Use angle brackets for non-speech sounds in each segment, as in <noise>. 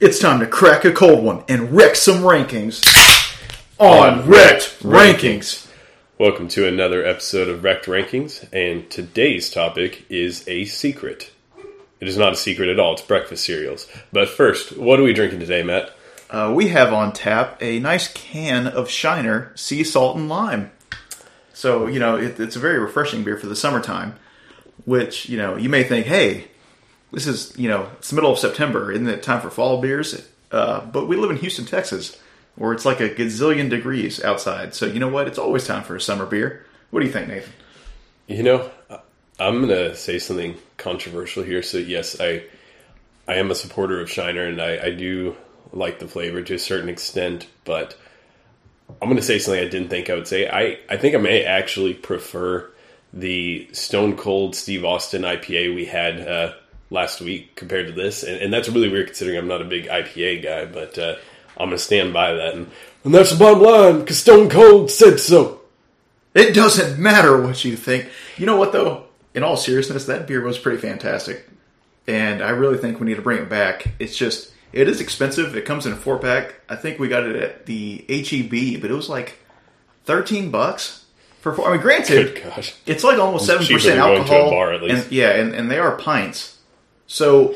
It's time to crack a cold one and wreck some rankings on Wrecked Rankings. Welcome to another episode of Wrecked Rankings, and today's topic is a secret. It is not a secret at all, it's breakfast cereals. But first, what are we drinking today, Matt? Uh, we have on tap a nice can of Shiner Sea Salt and Lime. So, you know, it, it's a very refreshing beer for the summertime, which, you know, you may think, hey, this is, you know, it's the middle of September. Isn't it time for fall beers? Uh, but we live in Houston, Texas, where it's like a gazillion degrees outside. So, you know what? It's always time for a summer beer. What do you think, Nathan? You know, I'm to say something controversial here. So, yes, I I am a supporter of Shiner, and I, I do like the flavor to a certain extent, but I'm going to say something I didn't think I would say. I, I think I may actually prefer the Stone Cold Steve Austin IPA we had uh, last week compared to this, and, and, that's really weird considering I'm not a big IPA guy, but uh, I'm to stand by that. And, and that's the bottom line because Stone Cold said so. It doesn't matter what you think. You know what, though? In all seriousness, that beer was pretty fantastic. And I really think we need to bring it back. It's just it is expensive. It comes in a four pack. I think we got it at the HEB, but it was like thirteen bucks for four. I mean, granted, it's like almost seven percent alcohol. Bar, and, yeah, and, and they are pints. So,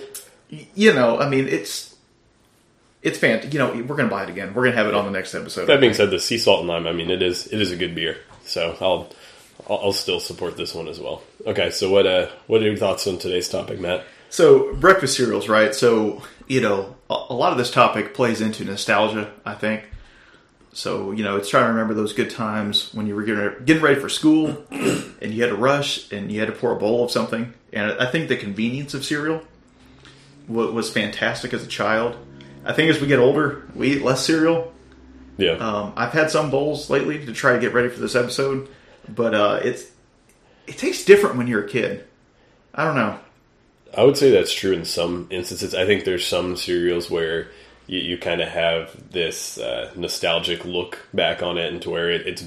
you know, I mean, it's it's fantastic. You know, we're gonna buy it again. We're gonna have it on the next episode. That being said, the sea salt and lime. I mean, it is it is a good beer. So I'll I'll, I'll still support this one as well. Okay, so what uh what are your thoughts on today's topic, Matt? So breakfast cereals, right? So you know, a lot of this topic plays into nostalgia. I think. So you know, it's trying to remember those good times when you were getting getting ready for school, and you had to rush, and you had to pour a bowl of something. And I think the convenience of cereal was fantastic as a child. I think as we get older, we eat less cereal. Yeah. Um, I've had some bowls lately to try to get ready for this episode, but uh, it's it tastes different when you're a kid. I don't know. I would say that's true in some instances. I think there's some cereals where you, you kind of have this uh, nostalgic look back on it, and to where it, it's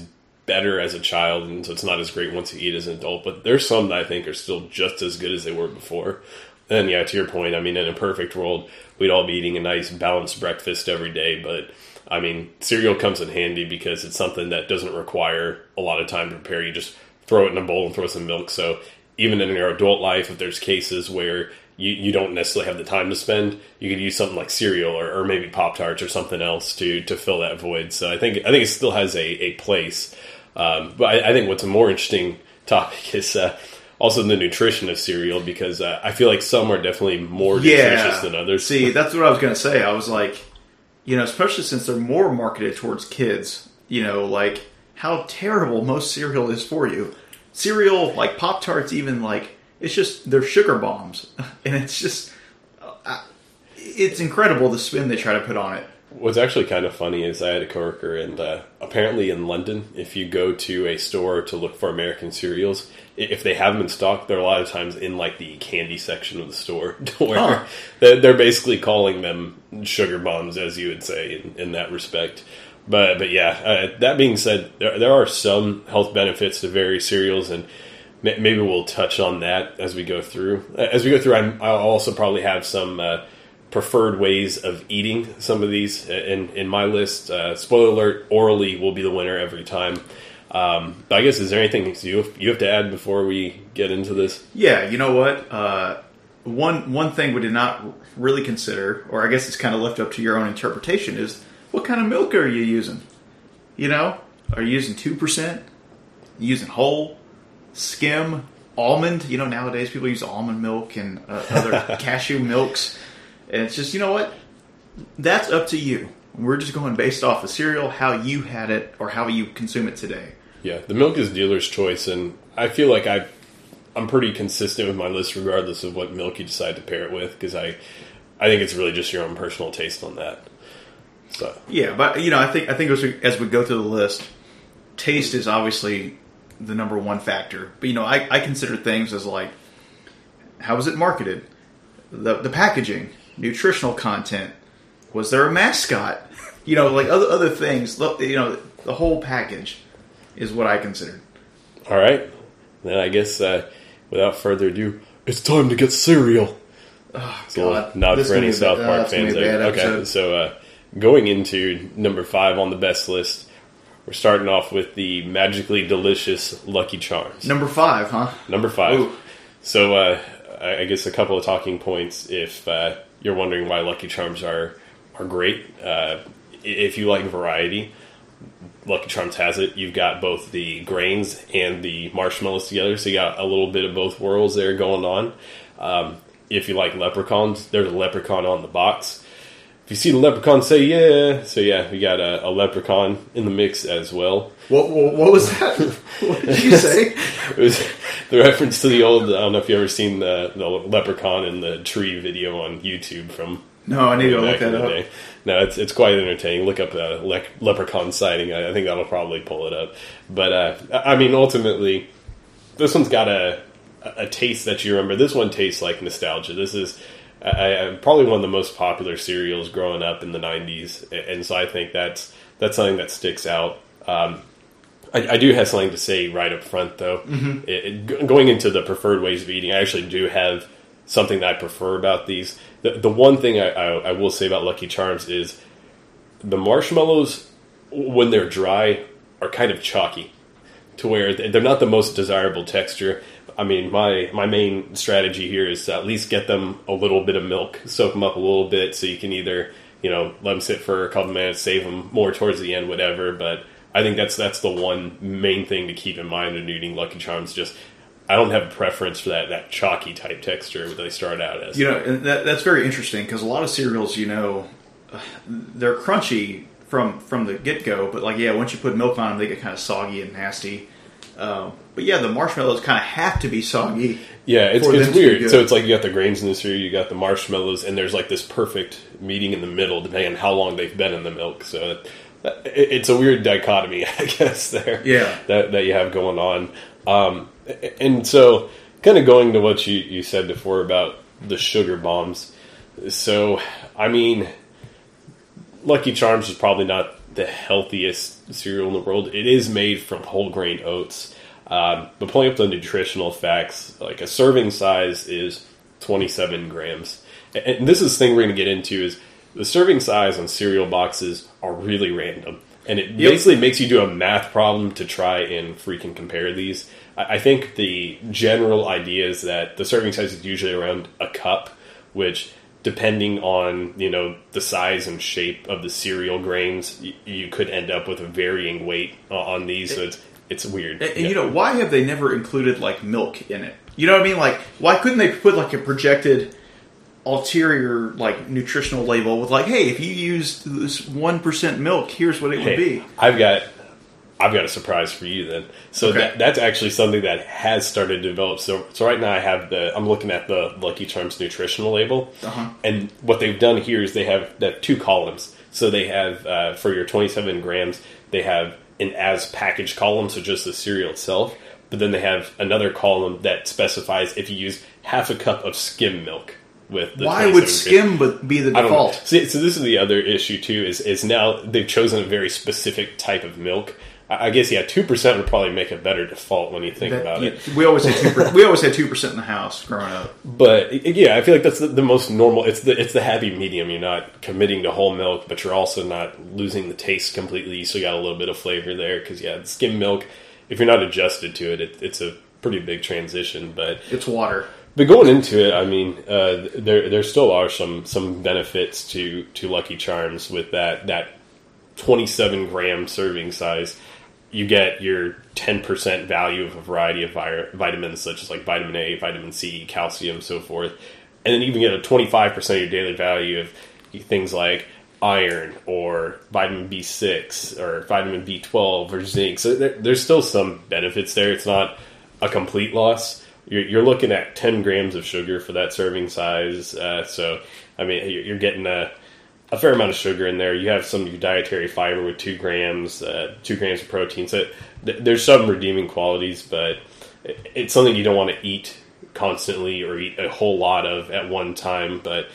better as a child, and so it's not as great once you eat as an adult. But there's some that I think are still just as good as they were before. And yeah, to your point, I mean, in a perfect world, we'd all be eating a nice balanced breakfast every day. But I mean, cereal comes in handy because it's something that doesn't require a lot of time to prepare. You just throw it in a bowl and throw some milk. So even in your adult life, if there's cases where you, you don't necessarily have the time to spend, you could use something like cereal or, or maybe Pop Tarts or something else to to fill that void. So I think I think it still has a, a place. Um, but I, I, think what's a more interesting topic is uh, also the nutrition of cereal because uh, I feel like some are definitely more nutritious yeah. than others. See, that's what I was going to say. I was like, you know, especially since they're more marketed towards kids, you know, like how terrible most cereal is for you cereal, like Pop Tarts, even like it's just they're sugar bombs, <laughs> and it's just uh, it's incredible the spin they try to put on it. What's actually kind of funny is I had a coworker, and uh, apparently in London, if you go to a store to look for American cereals, if they have them in stock, they're a lot of times in like the candy section of the store, <laughs> where huh. they're basically calling them sugar bombs, as you would say, in, in that respect. But but yeah, uh, that being said, there, there are some health benefits to various cereals, and maybe we'll touch on that as we go through. As we go through, i will also probably have some uh, preferred ways of eating some of these in in my list. Uh, spoiler alert: orally will be the winner every time. Um, but I guess is there anything you you have to add before we get into this? Yeah, you know what. Uh, one one thing we did not really consider, or I guess it's kind of left up to your own interpretation, is what kind of milk are you using? You know, are you using two percent? Using whole, skim, almond? You know, nowadays people use almond milk and uh, other <laughs> cashew milks, and it's just you know what? That's up to you. We're just going based off of cereal, how you had it, or how you consume it today. Yeah, the milk is dealer's choice, and I feel like I, I'm pretty consistent with my list, regardless of what milk you decide to pair it with, because I, I think it's really just your own personal taste on that. So yeah, but you know, I think I think as we, as we go through the list, taste is obviously the number one factor. But you know, I, I consider things as like how was it marketed, the the packaging, nutritional content, was there a mascot, <laughs> you know, like other other things. You know, the whole package is what I consider. All right, then I guess uh, without further ado, it's time to get cereal. Oh, So God. not This for any South bad- Park fans there. Okay, so uh, going into number five on the best list, we're starting off with the magically delicious Lucky Charms. Number five, huh? Number five. Ooh. So uh, I I guess a couple of talking points if uh, you're wondering why Lucky Charms are are great. Uh, if you like variety, Lucky Charms has it. You've got both the grains and the marshmallows together, so you got a little bit of both worlds there going on. Um, if you like leprechauns, there's a leprechaun on the box. You see the leprechaun, say yeah. So yeah, we got a, a leprechaun in the mix as well. What, what, what was that? <laughs> what did you say? <laughs> It was the reference to the old. I don't know if you ever seen the, the leprechaun in the tree video on YouTube from No, I need to look that up. day. No, it's it's quite entertaining. Look up a le- leprechaun sighting. I, I think that'll probably pull it up. But uh, I I mean, ultimately, this one's got a a taste that you remember. This one tastes like nostalgia. This is I, I, probably one of the most popular cereals growing up in the '90s, and so I think that's that's something that sticks out. Um, I, I do have something to say right up front, though. Mm-hmm. It, it- going into the preferred ways of eating, I actually do have something that I prefer about these. The, the one thing I, I, I will say about Lucky Charms is the marshmallows, when they're dry, are kind of chalky to where they're not the most desirable texture. I mean, my my main strategy here is to at least get them a little bit of milk, soak them up a little bit, so you can either you know let them sit for a couple minutes, save them more towards the end, whatever. But I think that's that's the one main thing to keep in mind when eating Lucky Charms. Just I don't have a preference for that that chalky type texture that they start out as. You know, that, that's very interesting because a lot of cereals, you know, they're crunchy from from the get go, but like yeah, once you put milk on them, they get kind of soggy and nasty. Um, but yeah, the marshmallows kind of have to be soggy. Yeah, it's, it's them to be weird. So it's like you got the grains in the cereal, you got the marshmallows, and there's like this perfect meeting in the middle, depending on how long they've been in the milk. So it, it's a weird dichotomy, <laughs> I guess. There, Yeah. that that you have going on. Um, and so, kind of going to what you you said before about the sugar bombs. So, I mean, Lucky Charms is probably not the healthiest cereal in the world. It is made from whole grain oats. Um, but pulling up the nutritional facts, like a serving size is 27 grams. And- this is the thing we're going to get into is the serving size on cereal boxes are really random. And it Yep. basically makes you do a math problem to try and freaking compare these. I I think the general idea is that the serving size is usually around a cup, which depending on you know the size and shape of the cereal grains, y- you could end up with a varying weight o- on these. So it's it's weird. And, Yeah. you know, why have they never included like milk in it? You know what I mean? Like, why couldn't they put like a projected ulterior like nutritional label with like, hey, if you use this one percent milk, here's what it would be. I've got I've got a surprise for you then. So Okay. that, that's actually something that has started to develop. So so right now I have the I'm looking at the Lucky Charms nutritional label, Uh-huh. and what they've done here is they have they have two columns. So they have uh, for your 27 grams, they have an as packaged column, so just the cereal itself. But then they have another column that specifies if you use half a cup of skim milk with the Why would skim be the I don't know. default? See, so this is the other issue too. Is is now they've chosen a very specific type of milk. I guess yeah, two percent would probably make a better default when you think That- about yeah, it. <laughs> we always had two. we always had two percent in the house growing up. But yeah, I feel like that's the, the most normal. It's the it's the happy medium. You're not committing to whole milk, but you're also not losing the taste completely. You still got a little bit of flavor there because yeah, skim milk. If you're not adjusted to it, it, it's a pretty big transition. But It's water. But going into it, I mean, uh, there there still are some some benefits to to Lucky Charms with that that 27 gram serving size. You get your 10% value of a variety of vi- vitamins such as like vitamin A, vitamin C, calcium, so forth, and then even get a 25% of your daily value of things like iron or vitamin B6 or vitamin B12 or zinc. So there, there's still some benefits there. It's not a complete loss. You're, you're looking at 10 grams of sugar for that serving size. Uh, so, I mean, you're, you're getting a, a fair amount of sugar in there. You have some of your dietary fiber with two grams, uh, two grams of protein. So th- there's some redeeming qualities, but it- it's something you don't want to eat constantly or eat a whole lot of at one time. But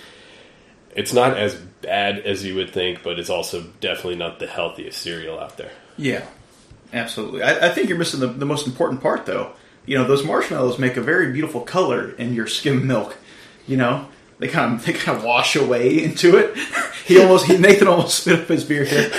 it's not as bad as you would think, but it's also definitely not the healthiest cereal out there. Yeah, absolutely. I, I think you're missing the, the most important part, though. You know, those marshmallows make a very beautiful color in your skim milk. You know, they kind of they kind of wash away into it. <laughs> He almost he, Nathan almost spit up his beer here. <laughs>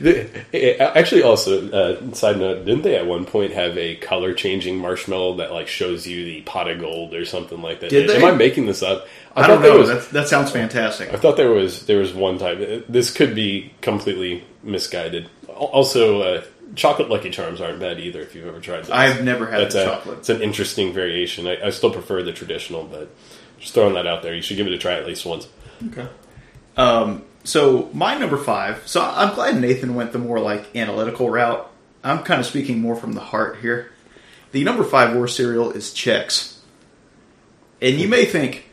the, actually, also, uh, side note, didn't they at one point have a color changing marshmallow that like shows you the pot of gold or something like that? Did they? Am I making this up? I, don't know. was- That, that sounds fantastic. I thought there was there was one time. This could be completely misguided. Also, uh, chocolate Lucky Charms aren't bad either. If you've ever tried those, I've never had That's a, chocolate. It's an interesting variation. I, I still prefer the traditional, but just throwing that out there. You should give it a try at least once. Okay. Um, so my number five. So I'm glad Nathan went the more like analytical route. I'm kind of speaking more from the heart here. The number five war cereal is Chex, and you may think,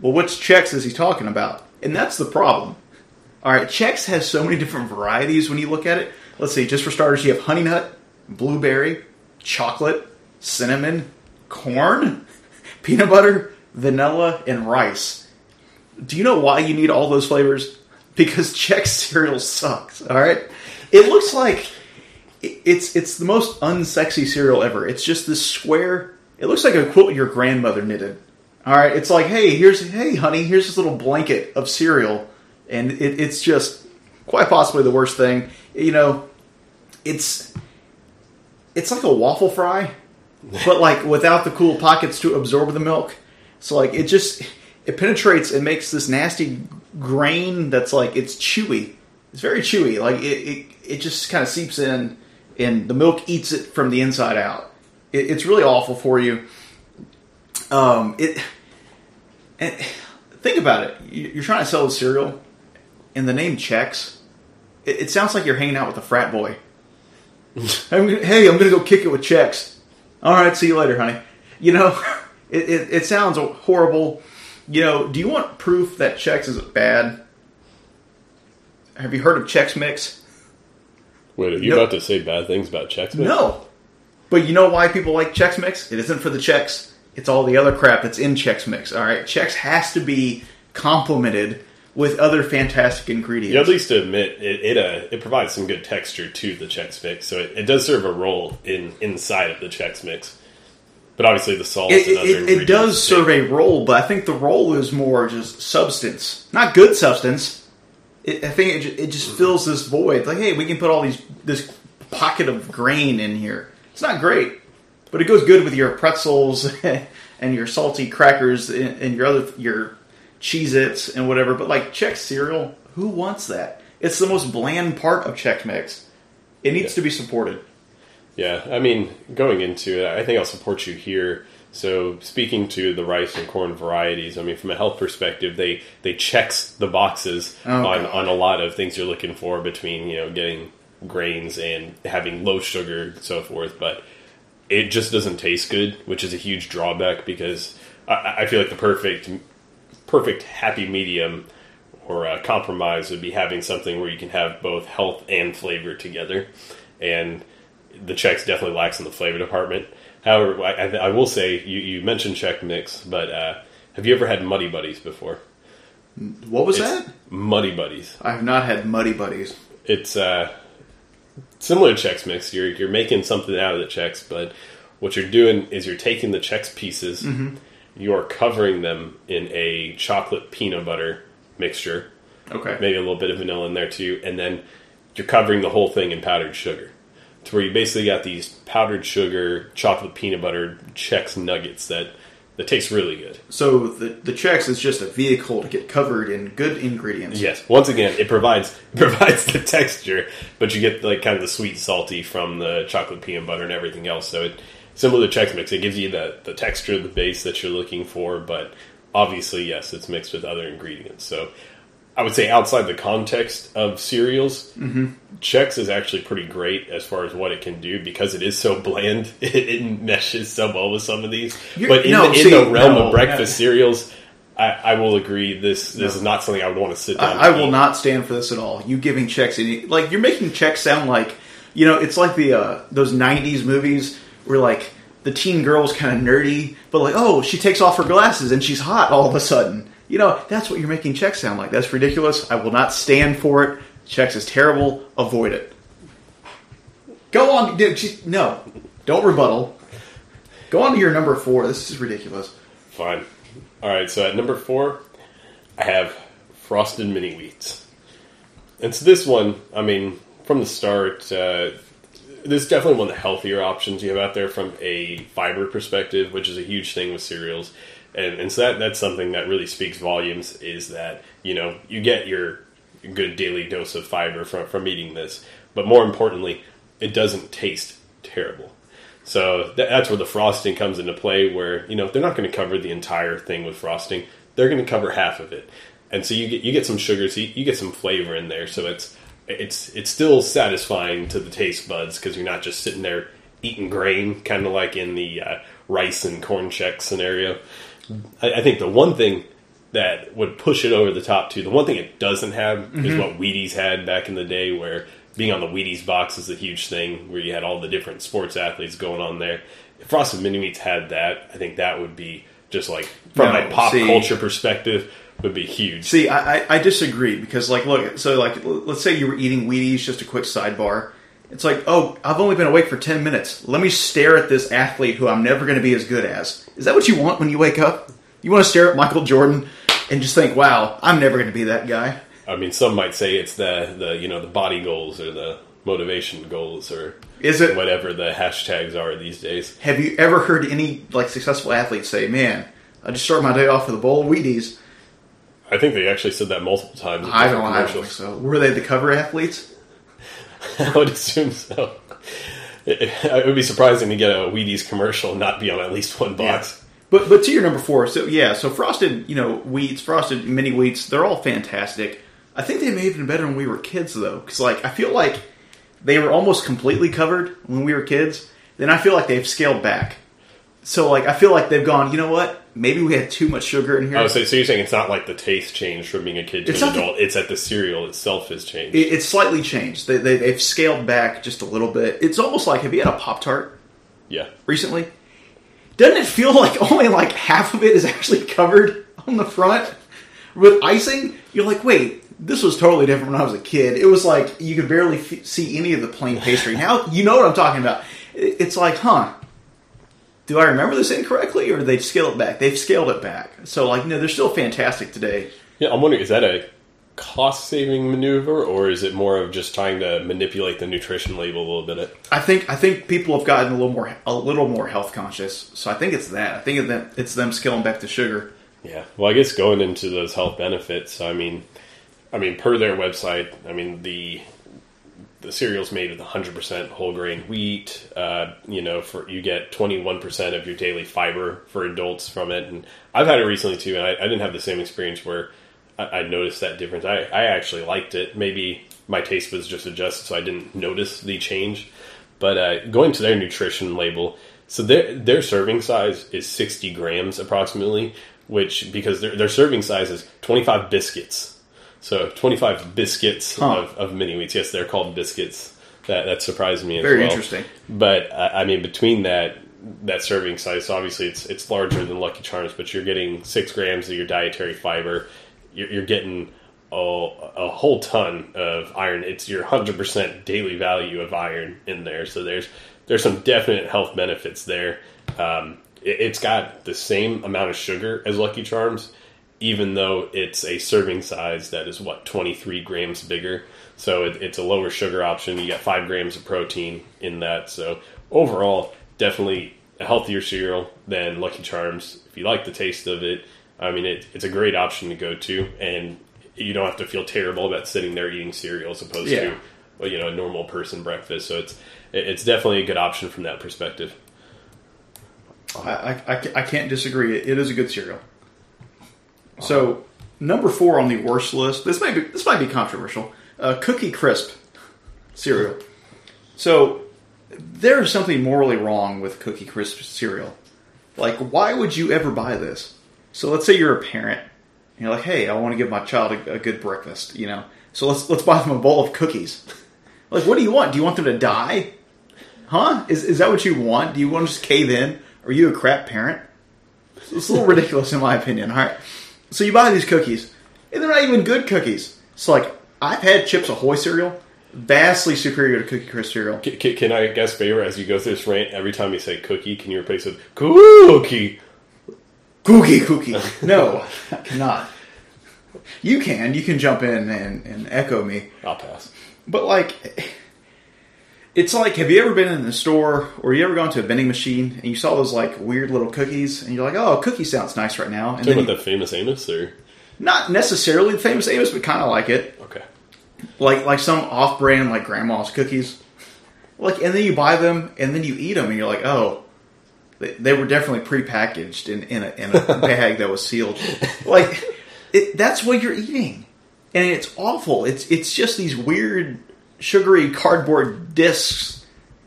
well, what's Chex is he talking about? And that's the problem. All right, Chex has so many different varieties when you look at it. Let's see. Just for starters, you have honey nut, blueberry, chocolate, cinnamon, corn, <laughs> peanut butter, vanilla, and rice. Do you know why you need all those flavors? <laughs> Because Chex cereal sucks. All right, it looks like it's it's the most unsexy cereal ever. It's just this square. It looks like a quilt your grandmother knitted. All right, it's like, hey, here's hey, honey, here's this little blanket of cereal, and it, it's just quite possibly the worst thing. You know, it's it's like a waffle fry, but like without the cool pockets to absorb the milk. So like it just it penetrates and makes this nasty grain that's like it's chewy. It's very chewy. Like it it, it just kind of seeps in, and the milk eats it from the inside out. It, it's really awful for you. Um, it and think about it. You- You're trying to sell a cereal, and the name Chex. It, it sounds like you're hanging out with a frat boy. I'm gonna, hey, I'm gonna go kick it with Chex. All right, see you later, honey. You know, <laughs> it, it, it sounds horrible. You know, do you want proof that Chex is bad? Have you heard of Chex Mix? Wait, are you No. about to say bad things about Chex Mix? No. But you know why people like Chex Mix? It isn't for the Chex. It's all the other crap that's in Chex Mix. All right, Chex has to be complemented with other fantastic ingredients. You at least admit it. It, uh, it provides some good texture to the Chex Mix, so it, it does serve a role in inside of the Chex Mix. But obviously, the salt it, and other it, it, does serve a role, but I think the role is more just substance, not good substance. It, I think it, it just fills this void. Like, hey, we can put all these this pocket of grain in here. It's not great, but it goes good with your pretzels <laughs> and your salty crackers and, and your other your Cheez-Its and whatever. But like Chex cereal, who wants that? It's the most bland part of Chex Mix. It needs Yeah. to be supported. Yeah, I mean, going into it, I think I'll support you here. So, speaking to the rice and corn varieties, I mean, from a health perspective, they they checks the boxes Oh, on, God. on a lot of things you're looking for between you know getting grains and having low sugar and so forth. But it just doesn't taste good, which is a huge drawback because I, I feel like the perfect perfect happy medium or uh, compromise would be having something where you can have both health and flavor together. And the Chex definitely lacks in the flavor department. However, I, I, will say you, you mentioned Chex Mix, but uh, have you ever had Muddy Buddies before? What was It's that? Muddy Buddies. I have not had Muddy Buddies. It's uh, similar to Chex Mix. You're you're making something out of the Chex, but what you're doing is you're taking the Chex pieces, you're covering them in a chocolate peanut butter mixture, Okay. maybe a little bit of vanilla in there too, and then you're covering the whole thing in powdered sugar. To where you basically got these powdered sugar, chocolate peanut butter Chex nuggets that that taste really good. So the the Chex is just a vehicle to get covered in good ingredients. Yes. Once again, it provides <laughs> provides the texture, but you get like kind of the sweet salty from the chocolate peanut butter and everything else. So it similar to Chex Mix, it gives you the the texture of the base that you're looking for, but obviously, yes, it's mixed with other ingredients. So I would say outside the context of cereals, Chex is actually pretty great as far as what it can do because it is so bland. <laughs> It, it meshes so well with some of these. You're- but in, no, the, in see, the realm no, of breakfast yeah. cereals, I, I will agree. This this No. is not something I would want to sit down. I, I will not stand for this at all. You giving Chex any like you're making Chex sound like you know it's like the uh, those '90s movies where like the teen girl's kind of nerdy, but like oh she takes off her glasses and she's hot all of a sudden. You know that's what you're making Chex sound like. That's ridiculous. I will not stand for it. Chex is terrible. Avoid it. Go on. dude, No, don't rebuttal. Go on to your number four. This is ridiculous. Fine. All right, so at number four, I have frosted mini wheats. And so this one, I mean, from the start, uh, this is definitely one of the healthier options you have out there from a fiber perspective, which is a huge thing with cereals. And, and so that, that's something that really speaks volumes is that, you know, you get your good daily dose of fiber from, from eating this. But more importantly, it doesn't taste terrible. So that, that's where the frosting comes into play, where you know they're not going to cover the entire thing with frosting; they're going to cover half of it, and so you get you get some sugar, so you, you get some flavor in there. So it's it's it's still satisfying to the taste buds because you're not just sitting there eating grain, kind of like in the uh, rice and corn check scenario. I, I, think the one thing that would push it over the top too, the one thing it doesn't have mm-hmm. is what Wheaties had back in the day, where being on the Wheaties box is a huge thing where you had all the different sports athletes going on there. If Frosted Mini Wheats had that, I think that would be just like from no, pop see, culture perspective would be huge. See, I, I disagree because like look, so like let's say you were eating Wheaties, just a quick sidebar. It's like, oh, I've only been awake for ten minutes. Let me stare at this athlete who I'm never going to be as good as. Is that what you want when you wake up? You want to stare at Michael Jordan and just think, wow, I'm never going to be that guy. I mean, some might say it's the the you know the body goals or the motivation goals or is it whatever the hashtags are these days. Have you ever heard any like successful athletes say, "Man, I just start my day off with a bowl of Wheaties"? I think they actually said that multiple times. I don't, I don't think so. Were they the cover athletes? <laughs> I would assume so. It, it, would be surprising to get a Wheaties commercial and not be on at least one box. Yeah. But but to your number four, so yeah, so frosted, you know, wheats, frosted mini wheats, they're all fantastic. I think they may have been better when we were kids, though, because like I feel like they were almost completely covered when we were kids. Then I feel like they've scaled back. So like I feel like they've gone. You know what? Maybe we had too much sugar in here. Oh, so, so you're saying it's not like the taste changed from being a kid to it's an adult? The, it's that the cereal itself has changed. It, it's slightly changed. They, they, they've scaled back just a little bit. It's almost like have you had a pop tart? Yeah. Recently, doesn't it feel like only like half of it is actually covered on the front with icing? You're like, wait, this was totally different when I was a kid. It was like you could barely f- see any of the plain pastry. Now you know what I'm talking about. It's like, huh? Do I remember this incorrectly, or did they scale it back? They've scaled it back. So, like, no, they're still fantastic today. Yeah, I'm wondering, is that a cost saving maneuver, or is it more of just trying to manipulate the nutrition label a little bit? I think I think people have gotten a little more a little more health conscious. So I think it's that. I think it's them, it's them scaling back the sugar. Yeah. Well, I guess going into those health benefits, I mean, I mean, per their website, I mean the the cereal's made with 100% whole grain wheat. Uh, you know, for you get 21% of your daily fiber for adults from it. And I've had it recently too, and I, I didn't have the same experience where I, I, noticed that difference. I, I actually liked it. Maybe my taste was just adjusted, so I didn't notice the change. But uh, going to their nutrition label, so their their serving size is 60 grams approximately, which because their their serving size is 25 biscuits so 25 biscuits huh. of, of mini wheats. Yes, they're called biscuits. That that surprised me. Very well. interesting. But uh, I mean, between that that serving size, obviously it's it's larger than Lucky Charms, but you're getting six grams of your dietary fiber. You're, you're getting a, a, whole ton of iron. It's your 100% daily value of iron in there. So there's there's some definite health benefits there. Um, it, it's got the same amount of sugar as Lucky Charms even though it's a serving size that is what 23 grams bigger. So it, it's a lower sugar option. You get five grams of protein in that. So overall, definitely a healthier cereal than Lucky Charms. If you like the taste of it, I mean, it, it's a great option to go to, and you don't have to feel terrible about sitting there eating cereal as opposed yeah. to you know a normal person breakfast. So it's it's definitely a good option from that perspective. I, I, I can't disagree. It is a good cereal. So number four on the worst list. This might be this might be controversial. Uh, Cookie Crisp cereal. So there is something morally wrong with Cookie Crisp cereal. Like, why would you ever buy this? So let's say you're a parent. You're like, hey, I want to give my child a, a good breakfast. You know, so let's let's buy them a bowl of cookies. <laughs> like, what do you want? Do you want them to die? Huh? Is is that what you want? Do you want to just cave in? Are you a crap parent? It's a little ridiculous in my opinion. All right. So you buy these cookies, and they're not even good cookies. So like I've had Chips Ahoy cereal, vastly superior to Cookie Crisp cereal. Can, can, can I guess favor as you go through this rant? Every time you say cookie, can you replace it cookie? Cookie, cookie. <laughs> No, I cannot. You can. You can jump in and, and echo me. I'll pass. But like, it's like, have you ever been in the store or you ever gone to a vending machine and you saw those like weird little cookies and you're like, oh, a cookie sounds nice right now, and Talking then about you- the famous Amos, or not necessarily the famous Amos, but kind of like it, okay, like like some off-brand like grandma's cookies. Like, and then you buy them and then you eat them and you're like, oh, they, they were definitely prepackaged in in a, in a <laughs> bag that was sealed. Like, it, that's what you're eating, and it's awful. It's it's just these weird sugary cardboard discs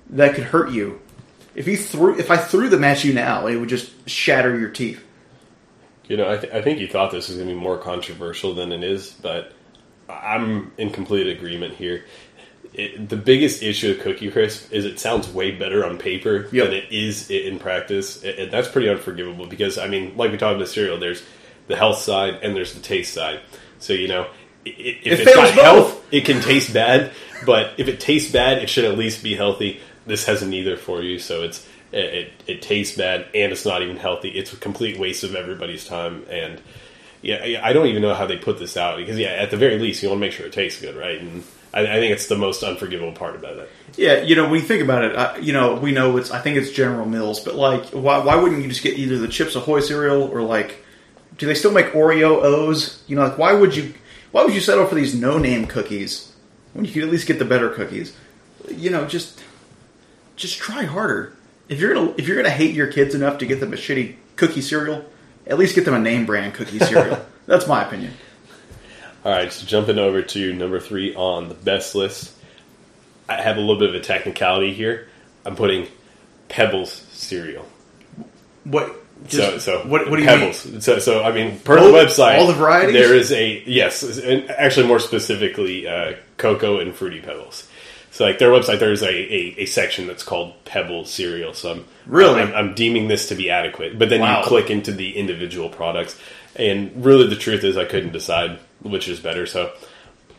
that could hurt you. If you threw if I threw them at you now, it would just shatter your teeth. you know, I, th- I think you thought this was going to be more controversial than it is, but I'm in complete agreement here. It, the biggest issue with Cookie Crisp is it sounds way better on paper Yep. than it is in practice. And that's pretty unforgivable because, I mean, like we talked about cereal, there's the health side and there's the taste side. So, you know, if It it's fails got health, it can taste bad, but if it tastes bad, it should at least be healthy. This has neither for you, so it's it, it, it tastes bad and it's not even healthy. It's a complete waste of everybody's time. And yeah, I- don't even know how they put this out because yeah, at the very least, you want to make sure it tastes good, right? And I, I think it's the most unforgivable part about it. Yeah, you know, when you think about it, I, you know, we know it's. I think it's General Mills, but like, why, why wouldn't you just get either the Chips Ahoy cereal or like, do they still make Oreo O's? You know, like, why would you, why would you settle for these no-name cookies when you could at least get the better cookies? You know, just, just try harder. If you're gonna, if you're gonna hate your kids enough to get them a shitty cookie cereal, at least get them a name brand cookie cereal. <laughs> That's my opinion. All right, so jumping over to number three on the best list, I have a little bit of a technicality here. I'm putting Pebbles cereal. What? So, so what? What do you Pebbles. mean? So, so I mean, per All the the- website, all the varieties? There is a yes, and actually more specifically, uh, cocoa and fruity pebbles. So, like their website, there's a, a, a section that's called Pebble cereal. So, I'm Really? I'm, I'm deeming this to be adequate. But then Wow. you click into the individual products, and really, the truth is, I couldn't decide which is better. So,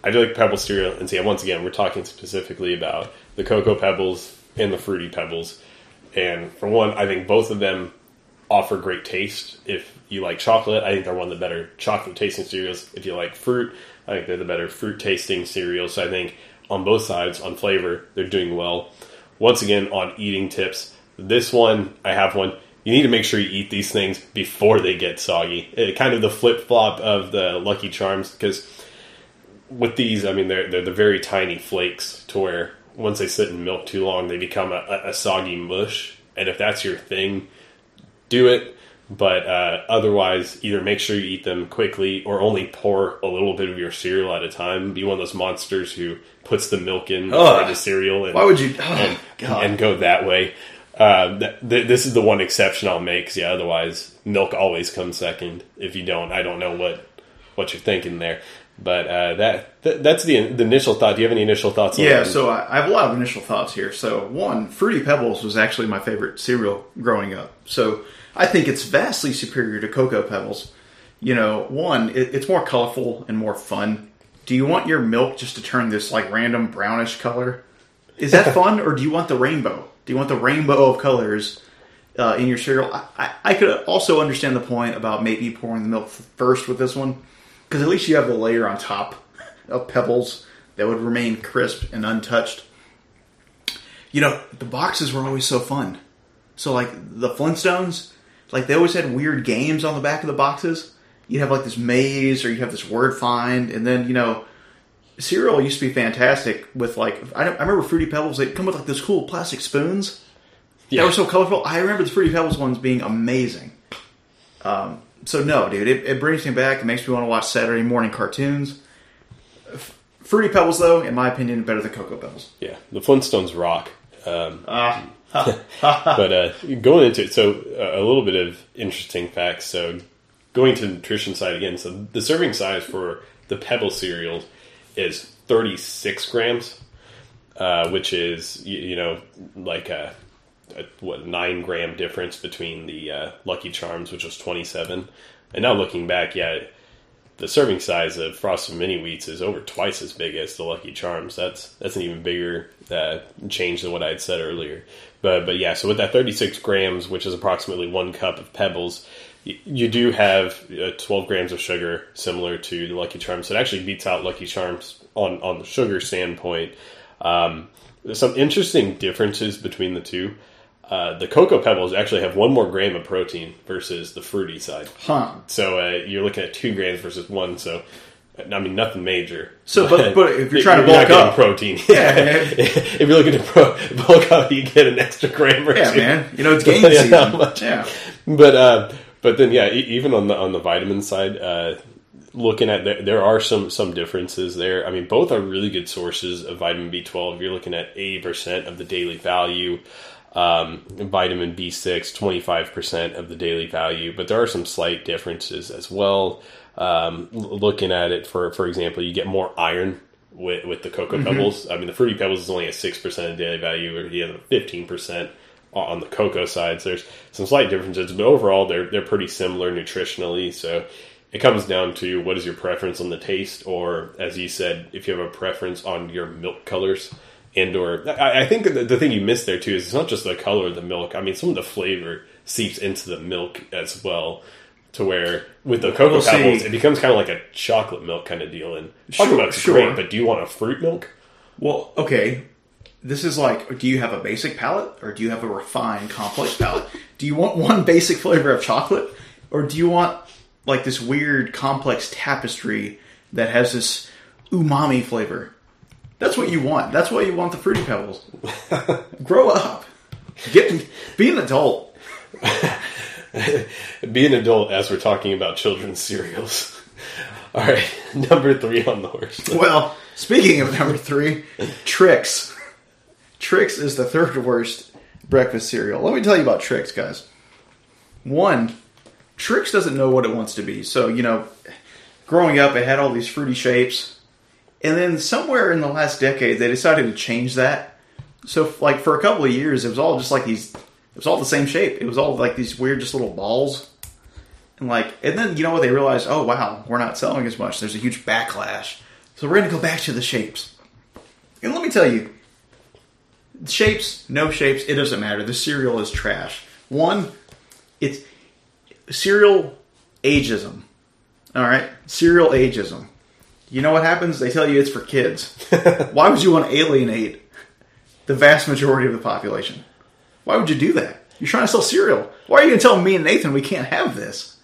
I do like Pebble cereal, and see, once again, we're talking specifically about the cocoa pebbles and the fruity pebbles. And for one, I think both of them offer great taste. If you like chocolate, I think they're one of the better chocolate tasting cereals. If you like fruit, I think they're the better fruit tasting cereals. So I think on both sides, on flavor, they're doing well. Once again, on eating tips, this one, I have one. You need to make sure you eat these things before they get soggy. It, kind of the flip flop of the Lucky Charms, because with these, I mean, they're, they're the very tiny flakes to where once they sit in milk too long, they become a, a- a soggy mush. And if that's your thing, do it. But uh, otherwise, either make sure you eat them quickly or only pour a little bit of your cereal at a time. Be one of those monsters who puts the milk in the cereal and, Why would you? Oh, and, God. and go that way. Uh, th- th- this is the one exception I'll make. 'cause, yeah, otherwise, milk always comes second. If you don't, I don't know what what you're thinking there. But uh, that th- that's the, the initial thought. Do you have any initial thoughts? on Yeah, that? so I I have a lot of initial thoughts here. So, one, Fruity Pebbles was actually my favorite cereal growing up. So, I think it's vastly superior to Cocoa Pebbles. You know, one, it, it's more colorful and more fun. Do you want your milk just to turn this like random brownish color? Is that <laughs> fun, or do you want the rainbow? Do you want the rainbow of colors uh, in your cereal? I, I, I could also understand the point about maybe pouring the milk first with this one, because at least you have the layer on top of pebbles that would remain crisp and untouched. You know, the boxes were always so fun. So, like the Flintstones, like they always had weird games on the back of the boxes. You'd have like this maze, or you'd have this word find, and then you know, cereal used to be fantastic with like I, don't- I remember Fruity Pebbles. They come with like those cool plastic spoons yeah. that were so colorful. I remember the Fruity Pebbles ones being amazing. Um, so no, dude, it, it brings me back. It makes me want to watch Saturday morning cartoons. F- Fruity Pebbles, though, in my opinion, better than Cocoa Pebbles. yeah, the Flintstones rock. Um, <laughs> Ah, <laughs> but uh, going into it, so uh, a little bit of interesting facts. So going to the nutrition side again, so the serving size for the Pebble cereal is 36 grams, uh, which is you, you know like a, a what nine gram difference between the uh, Lucky Charms, which was 27, and now looking back, yeah. The serving size of Frosted Mini Wheats is over twice as big as the Lucky Charms. That's that's an even bigger uh, change than what I had said earlier. But but yeah, so with that 36 grams, which is approximately one cup of Pebbles, you do have uh, 12 grams of sugar, similar to the Lucky Charms. It actually beats out Lucky Charms on on the sugar standpoint. Um, some interesting differences between the two. Uh, the cocoa pebbles actually have one more gram of protein versus the fruity side. Huh. So uh, you're looking at two grams versus one. So I mean, nothing major. So, but- <laughs> but if you're trying to bulk up- protein, Yeah. <laughs> if you're looking to pro- bulk up, you get an extra gram or Yeah, two. man. You know, it's game <laughs> Yeah, season. Yeah. But uh, but then yeah, e- even on the on the vitamin side, uh, looking at there, there are some some differences there. I mean, both are really good sources of vitamin B12. You're looking at eighty percent of the daily value. Um, vitamin B6, 25% of the daily value, but there are some slight differences as well. Um, looking at it, for for example, you get more iron with, with the cocoa pebbles. I mean, the fruity pebbles is only a 6% of daily value, or you have 15% on the cocoa side. So there's some slight differences, but overall they're they're pretty similar nutritionally. So it comes down to what is your preference on the taste, or as you said, if you have a preference on your milk colors. And or I, I think the, the thing you missed there too is it's not just the color of the milk. I mean, some of the flavor seeps into the milk as well. To where with the cocoa Well, see- pebbles, it becomes kind of like a chocolate milk kind of deal. And Sure, chocolate milk's sure. great, but do you want a fruit milk? Well, okay. This is like, do you have a basic palate or do you have a refined, complex palate? Do you want one <laughs> basic flavor of chocolate or do you want like this weird, complex tapestry that has this umami flavor? That's what you want. That's why you want the fruity pebbles. <laughs> Grow up. Get be an adult. <laughs> Be an adult as we're talking about children's cereals. <laughs> All right, number three on the horse. Well, speaking of number three, Trix. Trix is the third worst breakfast cereal. Let me tell you about Trix, guys. One, Trix doesn't know what it wants to be. So, you know, growing up, it had all these fruity shapes. And then somewhere in the last decade, they decided to change that. So, like, for a couple of years, it was all just like these, it was all the same shape. It was all like these weird, just little balls. And like, and then you know what? They realized, oh wow, we're not selling as much. There's a huge backlash. So we're going to go back to the shapes. And let me tell you, shapes, no shapes, it doesn't matter. The cereal is trash. One, it's cereal ageism. All right, cereal ageism. You know what happens? They tell you it's for kids. <laughs> Why would you want to alienate the vast majority of the population? Why would you do that? You're trying to sell cereal. Why are you going to tell me and Nathan we can't have this?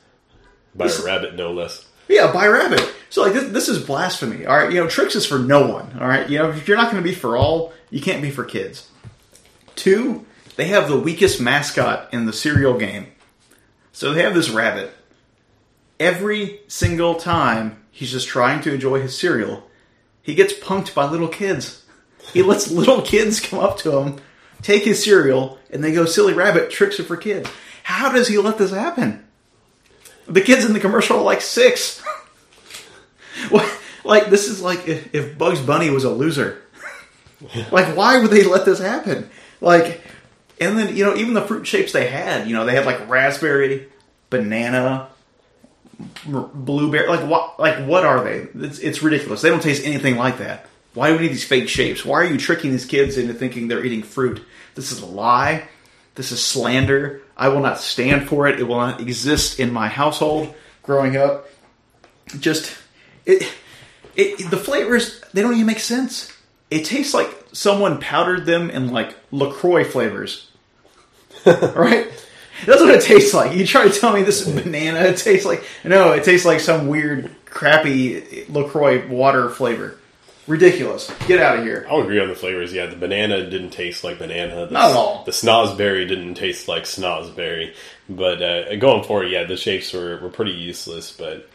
By a rabbit, no less. Yeah, by rabbit. So like this, this is blasphemy. All right, you know, Trix is for no one. All right, you know, if you're not going to be for all, you can't be for kids. Two, they have the weakest mascot in the cereal game. So they have this rabbit. Every single time he's just trying to enjoy his cereal, he gets punked by little kids. He <laughs> lets little kids come up to him, take his cereal, and they go, "Silly rabbit, Trix are for kids." How does he let this happen? The kids in the commercial are like six. <laughs> Like this is like if, if Bugs Bunny was a loser. like why would they let this happen? Like, and then you know even the fruit shapes they had, you know they had like raspberry, banana, blueberry. Like what? Like what are they? It's, it's ridiculous. They don't taste anything like that. Why do we need these fake shapes? Why are you tricking these kids into thinking they're eating fruit? This is a lie. This is slander. I will not stand for it. It will not exist in my household growing up. Just it, it the flavors they don't even make sense. It tastes like someone powdered them in like LaCroix flavors. <laughs> right? That's what it tastes like. You try to tell me this is banana, it tastes like no, it tastes like some weird crappy LaCroix water flavor. Ridiculous. Get out of here. I'll agree on the flavors. Yeah, the banana didn't taste like banana. The, Not at all. The snozberry didn't taste like snozberry. But uh, going forward, yeah, the shapes were, were pretty useless. But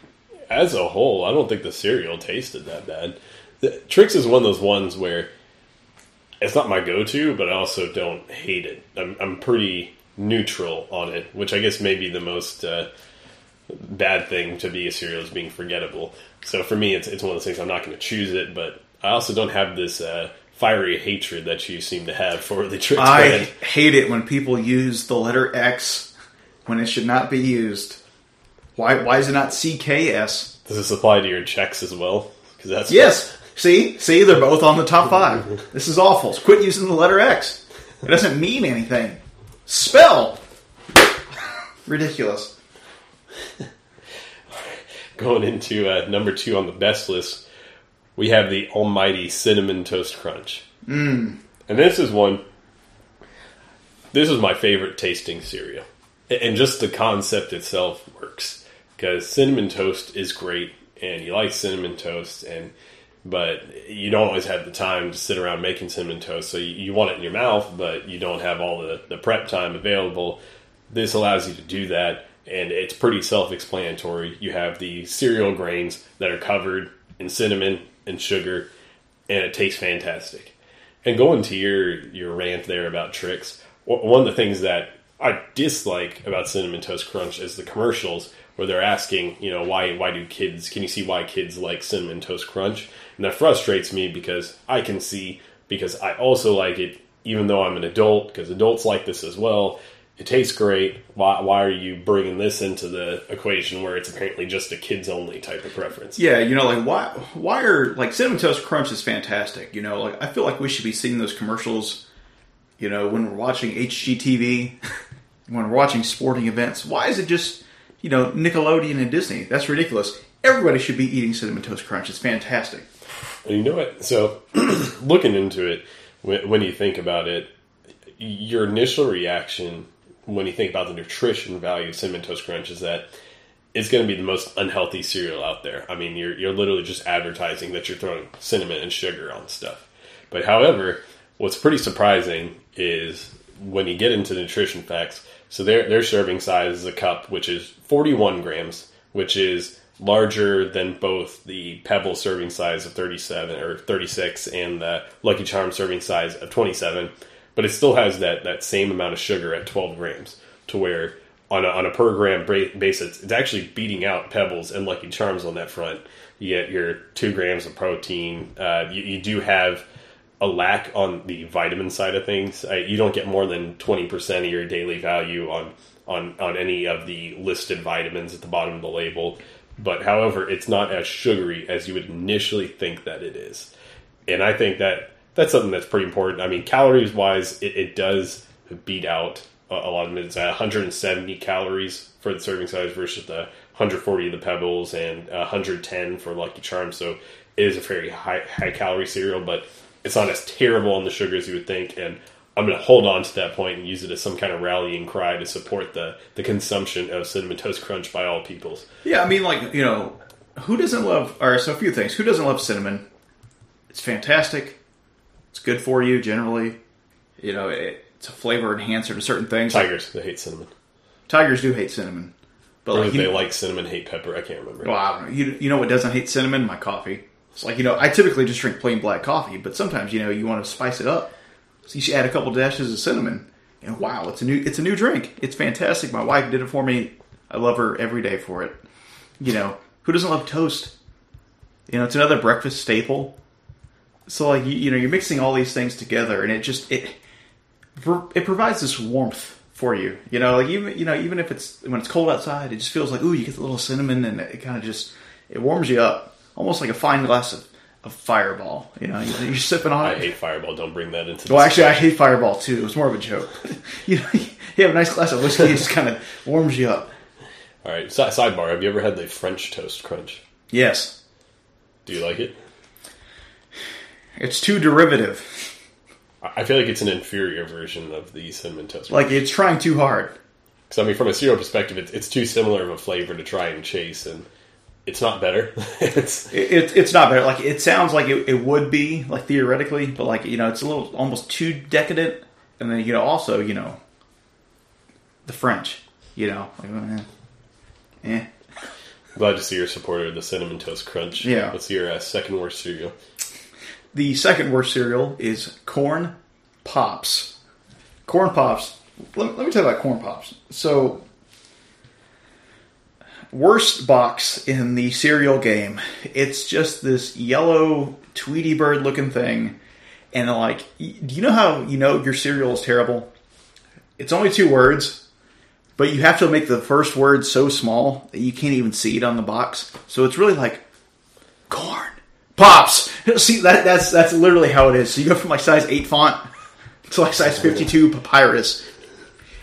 as a whole, I don't think the cereal tasted that bad. The, Trix is one of those ones where it's not my go-to, but I also don't hate it. I'm, I'm pretty neutral on it, which I guess may be the most uh, bad thing to be a cereal is being forgettable. So for me, it's it's one of those things I'm not going to choose it, but I also don't have this uh, fiery hatred that you seem to have for the Trix I brand. hate it when people use the letter X when it should not be used. Why why is it not CKS? Does this apply to your Chex as well? Because that's Yes. See? See, they're both on the top five. This is awful. Quit using the letter X. It doesn't mean anything. Spell. Ridiculous. <laughs> Going into uh, number two on the best list, we have the almighty cinnamon toast crunch. Mm. And this is one. This is my favorite tasting cereal, and just the concept itself works because cinnamon toast is great, and you like cinnamon toast, and but you don't always have the time to sit around making cinnamon toast. So you, you want it in your mouth, but you don't have all the, the prep time available. This allows you to do that, and it's pretty self explanatory. You have the cereal grains that are covered in cinnamon and sugar, and it tastes fantastic. And going to your, your rant there about Trix, one of the things that I dislike about Cinnamon Toast Crunch is the commercials where they're asking, you know, why why do kids? Can you see why kids like Cinnamon Toast Crunch? And that frustrates me because I can see because I also like it, even though I'm an adult, because adults like this as well. It tastes great. Why, why are you bringing this into the equation where it's apparently just a kids only type of preference? Yeah, you know, like why why are like cinnamon toast crunch is fantastic. You know, like I feel like we should be seeing those commercials. You know, when we're watching HGTV, <laughs> when we're watching sporting events. Why is it just you know Nickelodeon and Disney? That's ridiculous. Everybody should be eating cinnamon toast crunch. It's fantastic. You know what? So, <clears throat> looking into it, when, when you think about it, your initial reaction when you think about the nutrition value of cinnamon toast crunch is that it's going to be the most unhealthy cereal out there. I mean, you're you're literally just advertising that you're throwing cinnamon and sugar on stuff. But however, what's pretty surprising is when you get into nutrition facts. So their their serving size is a cup, which is 41 grams, which is larger than both the Pebble serving size of 37 or 36 and the Lucky Charm serving size of 27, but it still has that, that same amount of sugar at 12 grams to where on a, on a per gram basis, it's actually beating out Pebbles and Lucky Charms on that front. You get your two grams of protein. Uh, you, you, do have a lack on the vitamin side of things. Uh, you don't get more than 20% of your daily value on, on, on any of the listed vitamins at the bottom of the label. But however, it's not as sugary as you would initially think that it is. And I think that that's something that's pretty important. I mean, calories wise, it, it does beat out a, a lot of them. It's at 170 calories for the serving size versus the 140 of the Pebbles and 110 for Lucky Charms. So it is a very high high calorie cereal, but it's not as terrible on the sugar as you would think. And I'm going to hold on to that point and use it as some kind of rallying cry to support the the consumption of cinnamon toast crunch by all peoples. Yeah, I mean, like you know, who doesn't love? Or so a few things. Who doesn't love cinnamon? It's fantastic. It's good for you generally. You know, it, it's a flavor enhancer to certain things. Tigers, they hate cinnamon. Tigers do hate cinnamon, but or like, they like cinnamon, hate pepper. I can't remember. Well, I don't know. You, you know what doesn't hate cinnamon? My coffee. It's like you know, I typically just drink plain black coffee, but sometimes you know you want to spice it up. So you should add a couple dashes of cinnamon, and wow, it's a new it's a new drink. It's fantastic. My wife did it for me. I love her every day for it. You know, who doesn't love toast? You know, it's another breakfast staple. So like you, you know, you're mixing all these things together, and it just it it provides this warmth for you. You know, like even you know even if it's when it's cold outside, it just feels like ooh, you get a little cinnamon, and it kind of just it warms you up, almost like a fine glass of a Fireball. You know, you're sipping on I it. I hate Fireball. Don't bring that into. The Well, actually, I hate Fireball too. It was more of a joke. <laughs> you know, you have a nice glass of whiskey, it just kind of warms you up. All right. sidebar: Have you ever had the French toast crunch? Yes. Do you like it? It's too derivative. I feel like it's an inferior version of the cinnamon toast. Like it's trying too hard. Because I mean, from a cereal perspective, it's, it's too similar of a flavor to try and chase, and it's not better. <laughs> it's it, it's not better. Like it sounds like it, it would be like theoretically, but like you know, it's a little almost too decadent. And then you know, also you know, the French. You know, like eh. eh. Glad to see you're a supporter of the cinnamon toast crunch. Yeah. What's your uh, second worst cereal? The second worst cereal is corn pops. Corn pops. Let, let me tell you about corn pops. So worst box in the cereal game. It's just this yellow Tweety bird looking thing. And like, do you know how you know your cereal is terrible? It's only two words, but you have to make the first word so small that you can't even see it on the box. So it's really like corn pops. <laughs> See that that's that's literally how it is. So you go from like size eight font <laughs> to like size fifty two papyrus.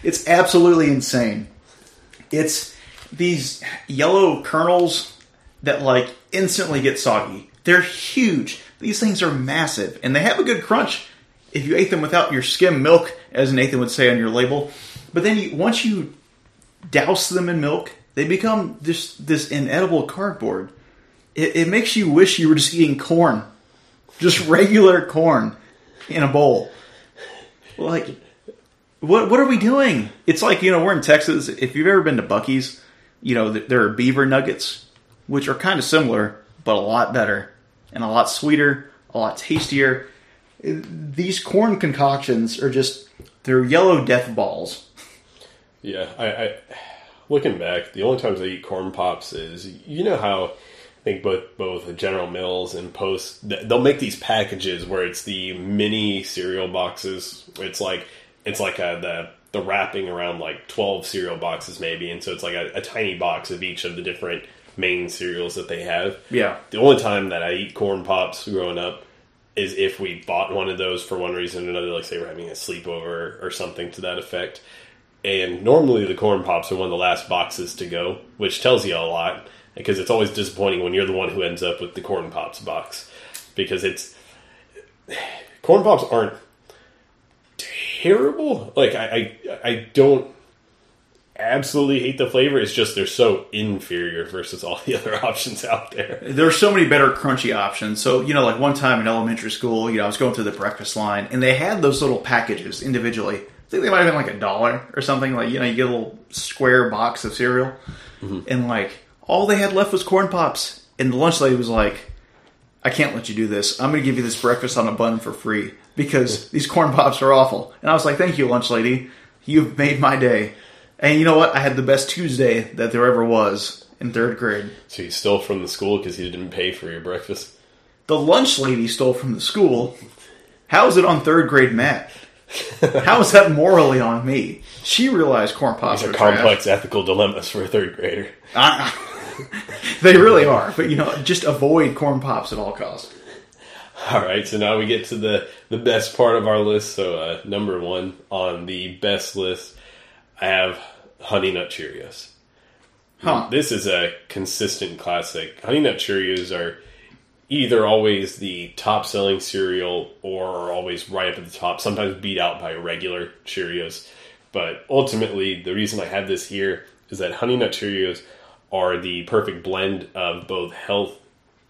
It's absolutely insane. It's these yellow kernels that like instantly get soggy. They're huge. These things are massive, and they have a good crunch if you ate them without your skim milk, as Nathan would say on your label. But then you, once you douse them in milk, they become this this inedible cardboard. It, it makes you wish you were just eating corn, just regular corn in a bowl. Like, what what are we doing? It's like you know we're in Texas. If you've ever been to Buc-ee's, you know there are beaver nuggets, which are kind of similar but a lot better and a lot sweeter, a lot tastier. Uh, these corn concoctions are just they're yellow death balls. Yeah, I, I looking back, the only times I eat corn pops is you know how I think both both General Mills and Post they'll make these packages where it's the mini cereal boxes. It's like it's like a, the the wrapping around like twelve cereal boxes maybe, and so it's like a, a tiny box of each of the different main cereals that they have. Yeah. The only time that I eat corn pops growing up is if we bought one of those for one reason or another, like say we're having a sleepover or something to that effect. And normally the corn pops are one of the last boxes to go, which tells you a lot because it's always disappointing when you're the one who ends up with the corn pops box because it's <sighs> corn pops aren't terrible. Like I, I, I don't absolutely hate the flavor. It's just they're so inferior versus all the other <laughs> options out there. There are so many better crunchy options. So, you know, like one time in elementary school, you know, I was going through the breakfast line and they had those little packages individually. I think they might have been like a dollar or something. Like, you know, you get a little square box of cereal mm-hmm. and like all they had left was corn pops. And the lunch lady was like, I can't let you do this. I'm going to give you this breakfast on a bun for free because these corn pops are awful. And I was like, thank you, lunch lady. You've made my day. And you know what? I had the best Tuesday that there ever was in third grade. So you stole from the school because you didn't pay for your breakfast. The lunch lady stole from the school. How is it on third grade math? How is that morally on me? She realized corn pops These are are complex ethical dilemmas for a third grader. trash. <laughs> they really are. But you know, just avoid corn pops at all costs. All right, so now we get to the the best part of our list. So uh, number one on the best list, I have Honey Nut Cheerios. Huh. This is a consistent classic. Honey Nut Cheerios are either always the top selling cereal or are always right up at the top, sometimes beat out by regular Cheerios. But ultimately, the reason I have this here is that Honey Nut Cheerios are the perfect blend of both health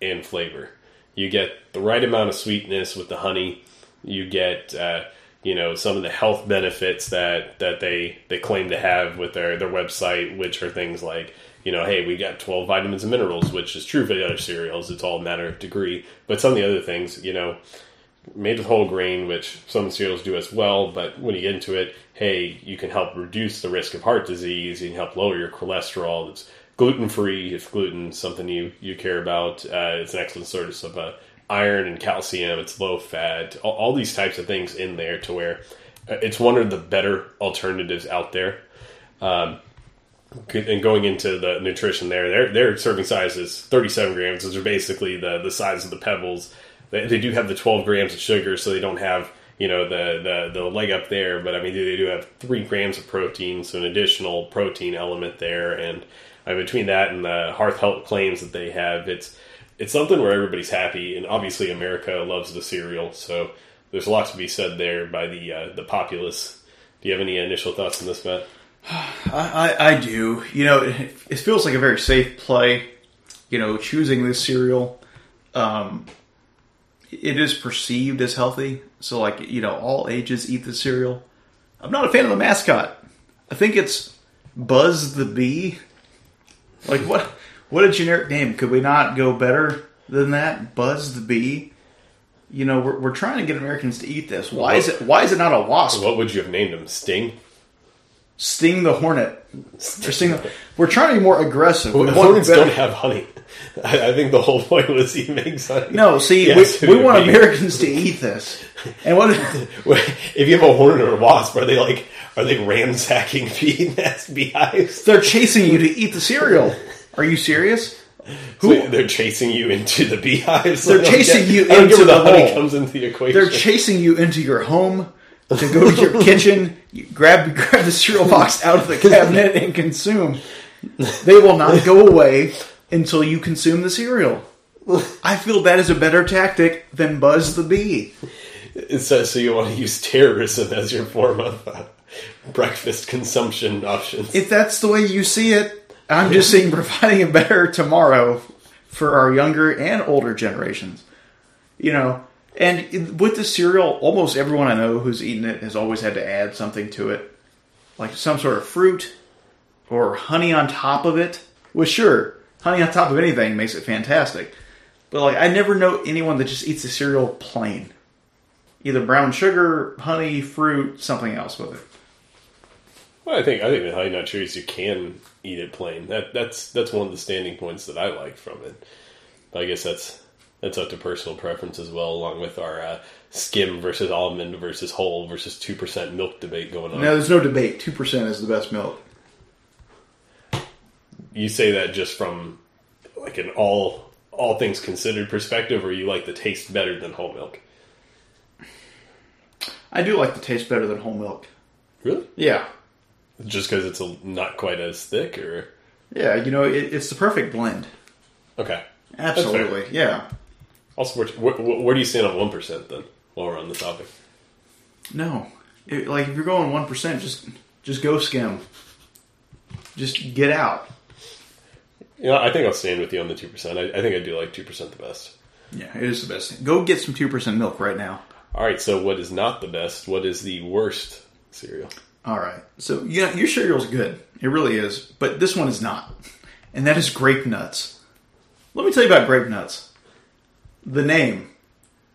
and flavor. You get the right amount of sweetness with the honey. You get uh, you know some of the health benefits that that they they claim to have with their their website, which are things like you know, hey, we got 12 vitamins and minerals, which is true for the other cereals. It's all a matter of degree. But some of the other things, you know, made with whole grain, which some cereals do as well. But when you get into it, hey, you can help reduce the risk of heart disease. You can help lower your cholesterol. It's gluten free if gluten is something you, you care about. Uh, it's an excellent source of uh, iron and calcium. It's low fat. All, all these types of things in there to where uh, it's one of the better alternatives out there. Um, and going into the nutrition there, their their serving size is 37 grams, which are basically the the size of the pebbles. They, they do have the 12 grams of sugar, so they don't have you know the, the the leg up there. But I mean, they do have three grams of protein, so an additional protein element there. And uh, between that and the hearth health claims that they have, it's it's something where everybody's happy. And obviously, America loves the cereal, so there's lots to be said there by the uh, the populace. Do you have any initial thoughts on this, Matt? <sighs> I, I, I do. You know, it, it feels like a very safe play. You know, choosing this cereal, um, it is perceived as healthy. So, like, you know, all ages eat the cereal. I'm not a fan of the mascot. I think it's Buzz the Bee. Like, what? What a generic name. Could we not go better than that? Buzz the Bee. You know, we're, we're trying to get Americans to eat this. Why is it? Why is it not a wasp? What would you have named him? Sting? Sting the Hornet. Or Sting the, we're trying to be more aggressive. Well, want hornets don't have honey. <laughs> I, I think the whole point was he makes honey. No, see, Yes, we, we want. Americans to eat this. <laughs> And what? <laughs> if you have a hornet or a wasp, are they like are they ransacking bee nest beehives? They're chasing you to eat the cereal. Are you serious? So they're chasing you into the beehives. They're chasing you I into the the honey comes into the equation. They're chasing you into your home to go to your kitchen, you grab grab the cereal box out of the cabinet and consume. They will not go away until you consume the cereal. <laughs> I feel that is a better tactic than Buzz the Bee. Says so you want to use terrorism as your form of uh, breakfast consumption options. If that's the way you see it, I'm just seeing providing a better tomorrow for our younger and older generations. You know, and with the cereal, almost everyone I know who's eaten it has always had to add something to it, like some sort of fruit or honey on top of it. Well, sure, honey on top of anything makes it fantastic, but like I never know anyone that just eats the cereal plain, either brown sugar, honey, fruit, something else with it. Well, I think I think the honey nut Cheerios you can eat it plain. That that's that's one of the standing points that I like from it. But I guess that's that's up to personal preference as well, along with our uh, skim versus almond versus whole versus two percent milk debate going on. No, there's no debate. Two percent is the best milk. You say that just from like an all all things considered perspective, or you like the taste better than whole milk? I do like the taste better than whole milk. Really? Yeah, Just because it's a, not quite as thick, or yeah. You know, it, it's the perfect blend. okay. Absolutely. Yeah. I'll support. Where, where do you stand on one percent then? While we're on the topic, No, It- like if you're going one percent, just just go skim. Just get out. You know, I think I'll stand with you on the two percent. I, I think I do like two percent the best. Yeah, it is the best. Go get some two percent milk right now. All right, so what is not the best? What is the worst cereal? All right. So yeah, your cereal's good. It really is. But this one is not, and that is grape nuts. Let me tell you about grape nuts. The name.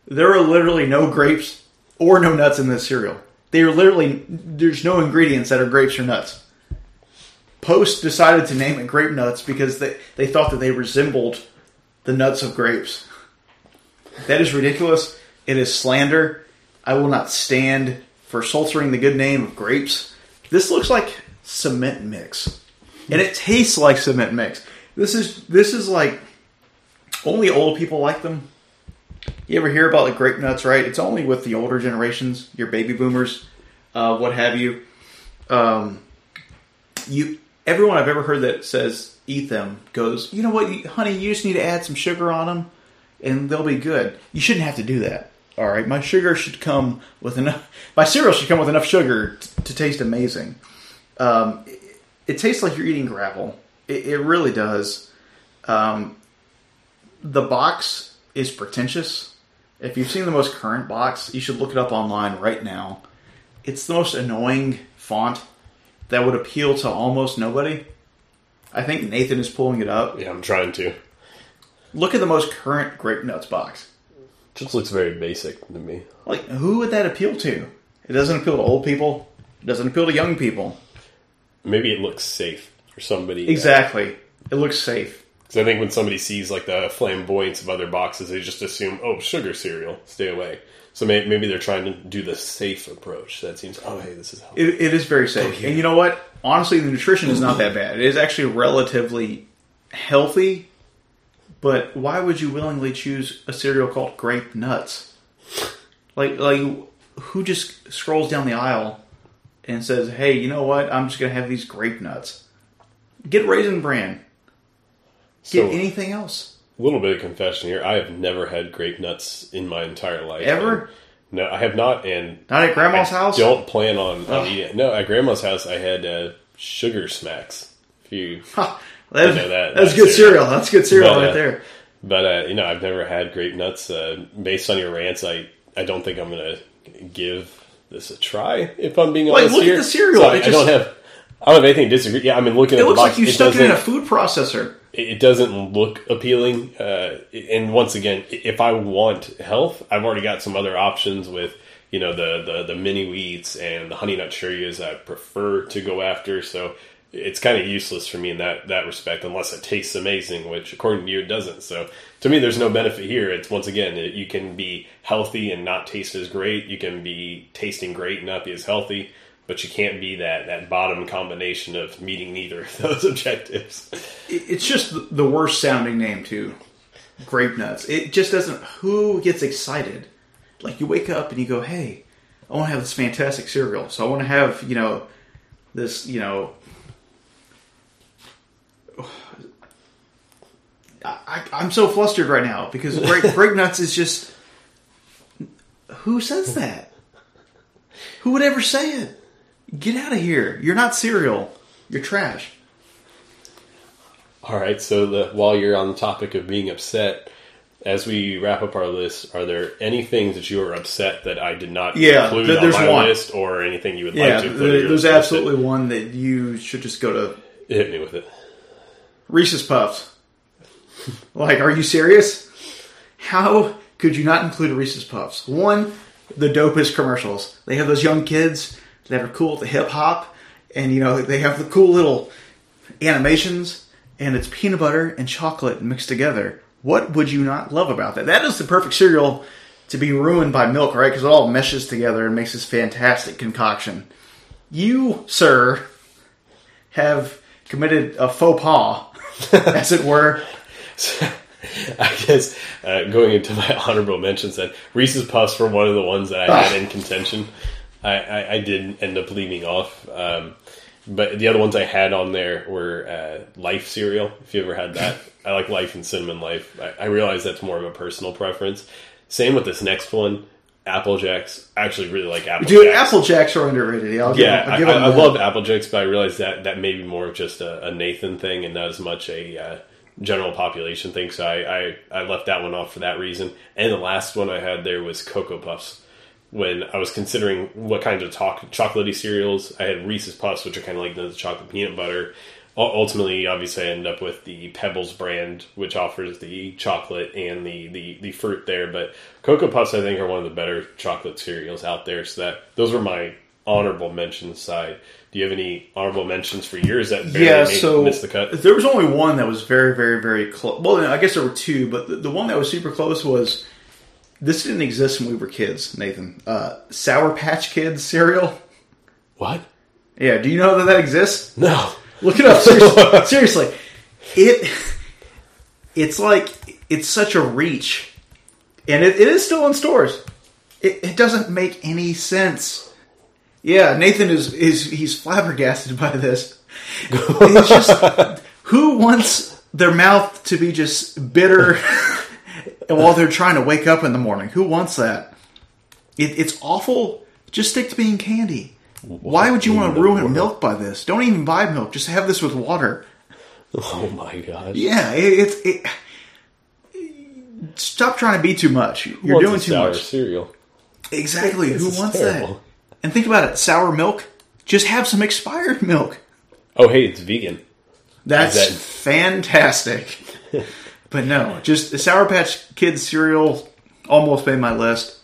There are literally no grapes or no nuts in this cereal. They are literally there's no ingredients that are grapes or nuts. Post decided to name it grape nuts because they, they thought that they resembled the nuts of grapes. That is ridiculous. It is slander. I will not stand for sultering the good name of grapes. This looks like cement mix. And it tastes like cement mix. This is this is like only old people like them. You ever hear about like grape nuts, right? It's only with the older generations, your baby boomers, uh, what have you. Um, you everyone I've ever heard that says eat them goes, you know what, honey, you just need to add some sugar on them, and they'll be good. You shouldn't have to do that. All right, my sugar should come with enough. <laughs> My cereal should come with enough sugar t- to taste amazing. Um, it, it tastes like you're eating gravel. It, it really does. Um, the box is pretentious. If you've seen the most current box, you should look it up online right now. It's the most annoying font that would appeal to almost nobody. I think Nathan is pulling it up. Yeah, I'm trying to. Look at the most current Grape Nuts box. Just looks very basic to me. Like, who would that appeal to? It doesn't appeal to old people. It doesn't appeal to young people. Maybe it looks safe for somebody. Exactly. It looks safe. Because I think when somebody sees like the flamboyance of other boxes, they just assume, oh, sugar cereal, stay away. So may- maybe they're trying to do the safe approach. That seems, oh, hey, this is healthy. It, it is very safe. And you know what? Honestly, the nutrition is not that bad. It is actually relatively healthy. But why would you willingly choose a cereal called Grape Nuts? Like, like who just scrolls down the aisle and says, "Hey, you know what? I'm just gonna have these grape nuts." Get Raisin Bran. Get So- anything else. Little bit of confession here. I have never had grape nuts in my entire life. Ever? No, I have not, and Not at Grandma's I house. don't plan on, on eating it. No, at grandma's house, I had uh, sugar smacks. If you, Ha, that's, I know that- that's that good cereal. cereal. That's good cereal But, right uh, there. but uh, you know, I've never had grape nuts. Uh, based on your rants, I I don't think I'm gonna give this a try. If I'm being Like, honest, look at the cereal. So I, It I don't have. I don't have anything to disagree. Yeah, I mean, looking It at the looks box, like you it stuck it in a food processor. It doesn't look appealing. Uh, and once again, if I want health, I've already got some other options with you know the the, the mini wheats and the honey nut Cheerios I prefer to go after. So it's kind of useless for me in that that respect, unless it tastes amazing, which according to you it doesn't. So to me, there's no benefit here. It's once again, it, you can be healthy and not taste as great. You can be tasting great and not be as healthy. But you can't be that, that bottom combination of meeting neither of those <laughs> objectives. It's just the- worst sounding name too. Grape nuts. It just doesn't. Who gets excited? Like you wake up and you go, "Hey, I want to have this fantastic cereal. So I want to have you know this you know I, I'm so flustered right now because grape, <laughs> grape nuts is just. Who says that? Who would ever say it? Get out of here! You're not cereal. You're trash. All right. So the, while you're on the topic of being upset, as we wrap up our list, are there any things that you are upset that I did not Yeah, include th- on there's my one. list, or anything you would Yeah, like to include? there- there's absolutely one that you should just go to hit me with it. Reese's Puffs. <laughs> like, are you serious? How could you not include Reese's Puffs? One, the dopest commercials. They have those young kids that are cool with the hip hop, and you know they have the cool little animations, and it's peanut butter and chocolate mixed together. What would you not love about that? That is the perfect cereal to be ruined by milk, right? Because it all meshes together and makes this fantastic concoction. You, sir, have committed a faux pas, <laughs> as it were. I guess uh, going into my <laughs> honorable mentions, then Reese's Puffs were one of the ones that I had in contention. <laughs> I, I, I did end up leaving off, um, but the other ones I had on there were uh, Life cereal. If you ever had that, <laughs> I like Life and Cinnamon Life. I, I realize that's more of a personal preference. Same with this next one, Apple Jacks. I actually really like Apple Dude, Jacks. Apple Jacks are underrated. Yeah, I'll give Yeah, them, I, give I, them I that. love Apple Jacks, but I realize that that may be more of just a, a Nathan thing and not as much a uh, general population thing. So I, I, I left that one off for that reason. And the last one I had there was Cocoa Puffs. When I was considering what kinds of talk, chocolatey cereals, I had Reese's Puffs, which are kind of like the chocolate peanut butter. U- Ultimately, obviously, I ended up with the Pebbles brand, which offers the chocolate and the, the, the fruit there. But Cocoa Puffs, I think, are one of the better chocolate cereals out there. So that those were my honorable mentions side. Do you have any honorable mentions for yours that barely yeah, so missed the cut? there was only one that was very, very, very close. Well, I guess there were two, but the, the one that was super close was this didn't exist when we were kids, Nathan. Uh, Sour Patch Kids cereal. What? Yeah, do you know that that exists? No. Look it up. <laughs> Seriously, seriously. it it's like it's such a reach, and it, it is still in stores. It, it doesn't make any sense. Yeah, Nathan is is he's flabbergasted by this. <laughs> It's just who wants their mouth to be just bitter <laughs> while they're trying to wake up in the morning? Who wants that? It, it's awful. Just stick to being candy. Why would you want to ruin world? milk by this? Don't even buy milk. Just have this with water. Oh my god. Yeah, it's it, stop trying to be too much. You're doing too sour much. cereal. Exactly. This Who wants terrible. that? And think about it. Sour milk. Just have some expired milk. Oh, hey, it's vegan. That's that- fantastic. <laughs> but no, just the Sour Patch Kids cereal almost made my list.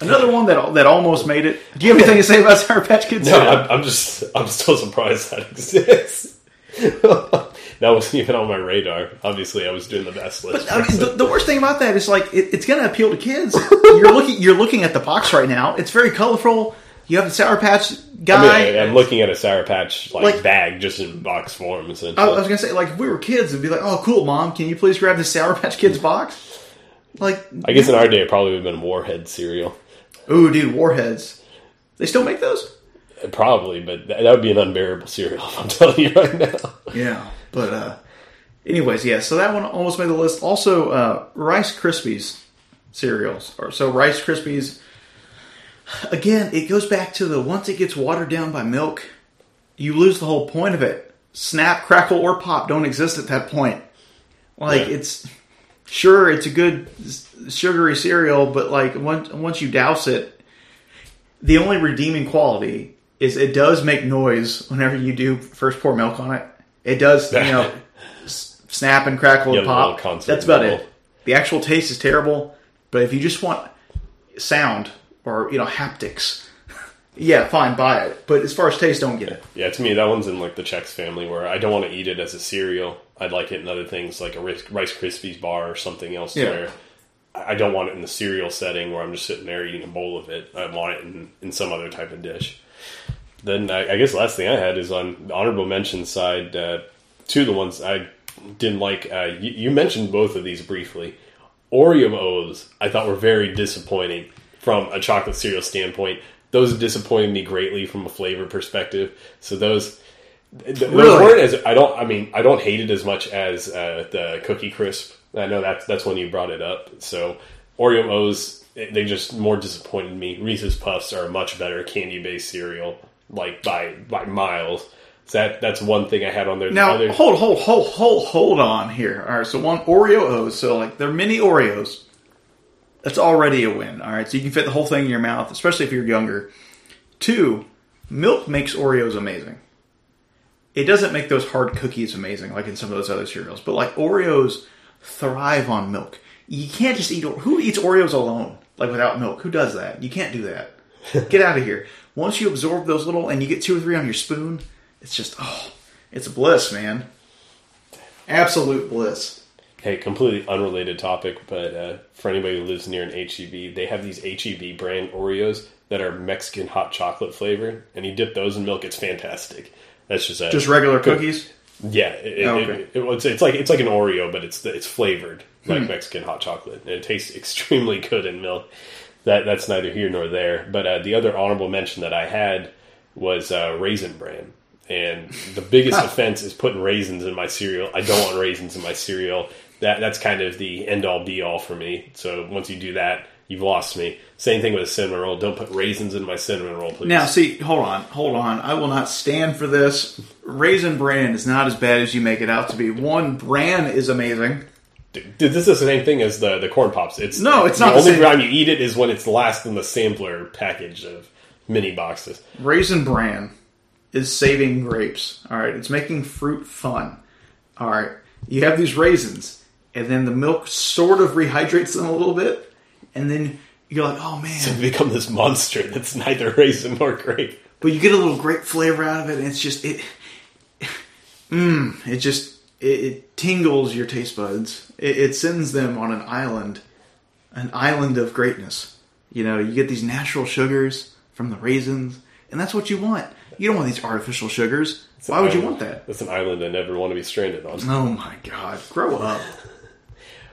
Another one that that almost made it. Do you have anything to say about Sour Patch Kids? No, cereal? I'm, I'm just, I'm still surprised that exists. <laughs> that wasn't even on my radar. Obviously, I was doing the best list. I mean, the, the worst thing about that is like it, it's going to appeal to kids. You're looking you're looking at the box right now. It's very colorful. You have the Sour Patch I guy. mean, I- I'm looking at a Sour Patch like, Like- bag just in box form. Essentially. I was gonna say, like, if we were kids, it'd be like, "Oh, cool, mom, can you please grab the Sour Patch Kids box?" Like, I guess in our day, it probably would have been Warhead cereal. ooh, dude, Warheads. They still make those? Probably, but that, that would be an unbearable cereal. <laughs> If I'm telling you right now. Yeah, but uh, anyways, yeah. So that one almost made the list. Also, uh, Rice Krispies cereals, or so Rice Krispies. Again, it goes back to the once it gets watered down by milk, you lose the whole point of it. Snap, crackle, or pop don't exist at that point. Like it's sure it's a good sugary cereal, but like once once you douse it, the only redeeming quality is it does make noise whenever you do first pour milk on it. It does, you know, <laughs> snap and crackle Yeah, and pop. That's about bubble. it. The actual taste is terrible, but if you just want sound or you know haptics, yeah, fine, buy it. But as far as taste, don't get it. Yeah, to me, that one's in like the Chex family where I don't want to eat it as a cereal. I'd like it in other things like a Rice Rice Krispies bar or something else. Yeah. Where I I don't want it in the cereal setting where I'm just sitting there eating a bowl of it. I want it in, in some other type of dish. Then I, I guess the last thing I had is on the honorable mention side. Uh, two of the ones I didn't like. Uh, you, you mentioned both of these briefly. Oreo O's I thought were very disappointing from a chocolate cereal standpoint. Those disappointed me greatly from a flavor perspective. So those Th- Those Really? weren't as I don't. I mean, I don't hate it as much as uh, the Cookie Crisp. I know that's that's when you brought it up. So Oreo O's they just more disappointed me. Reese's Puffs are a much better candy based cereal, like by by miles. So that that's one thing I had on there. The Now, hold, hold, hold, hold, hold on here. All right, so one Oreo O's, so like they're mini Oreos. That's already a win. All right, so you can fit the whole thing in your mouth, especially if you're younger. Two, milk makes Oreos amazing. It doesn't make those hard cookies amazing like in some of those other cereals, but like Oreos thrive on milk. You can't just eat. Who eats Oreos alone, like without milk? Who does that? You can't do that. <laughs> Get out of here. Once you absorb those little, and you get two or three on your spoon, it's just oh, it's a bliss, man. Absolute bliss. Hey, completely unrelated topic, but uh, for anybody who lives near an HEB, they have these HEB brand Oreos that are Mexican hot chocolate flavored, and you dip those in milk. It's fantastic. That's just a, Just regular cookies. yeah. It, Oh, it- okay. it- it's, it's like it's like an Oreo, but it's it's flavored like Hmm. Mexican hot chocolate, and it tastes <laughs> extremely good in milk. That that's neither here nor there. But uh, the other honorable mention that I had was uh, Raisin Bran. And the biggest offense is putting raisins in my cereal. I don't want raisins in my cereal. That that's kind of the end all be all for me. So once you do that, you've lost me. Same thing with a cinnamon roll. Don't put raisins in my cinnamon roll, please. Now, see, hold on, hold on. I will not stand for this. Raisin bran is not as bad as you make it out to be. One, bran is amazing. Dude, this is the same thing as the the corn pops. It's No, it's the not the only time you eat it is when it's last in the sampler package of mini boxes. Raisin bran is saving grapes. All right, it's making fruit fun. All right, you have these raisins, and then the milk sort of rehydrates them a little bit, and then you're like, oh man, It's become this monster that's neither raisin nor grape. but you get a little grape flavor out of it, and it's just it. Mmm, it just it, it tingles your taste buds. It, it sends them on an island, an island of greatness. You know, you get these natural sugars from the raisins, and that's what you want. You don't want these artificial sugars. Why would you want that? That's an island I never want to be stranded on. Oh my god, grow up.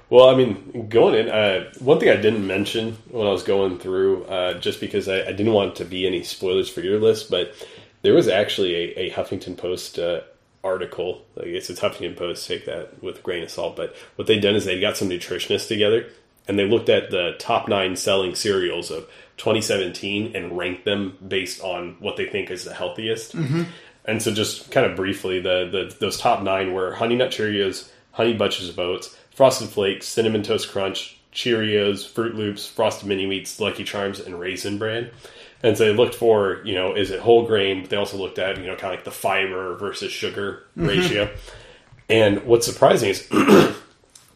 Well, I mean, going in, uh, one thing I didn't mention when I was going through, uh, just because I, I didn't want to be any spoilers for your list, but there was actually a, a Huffington Post uh, article. I guess it's Huffington Post, take that with a grain of salt. But what they'd done is they got some nutritionists together and they looked at the top nine selling cereals of 2017 and ranked them based on what they think is the healthiest. And so, just kind of briefly, the, the those top nine were Honey Nut Cheerios, Honey Bunches of Oats, Frosted Flakes, Cinnamon Toast Crunch, Cheerios, Froot Loops, Frosted Mini Wheats, Lucky Charms, and Raisin Bran. And so they looked for, you know, is it whole grain? But they also looked at, you know, kind of like the fiber versus sugar ratio. And what's surprising is <clears throat>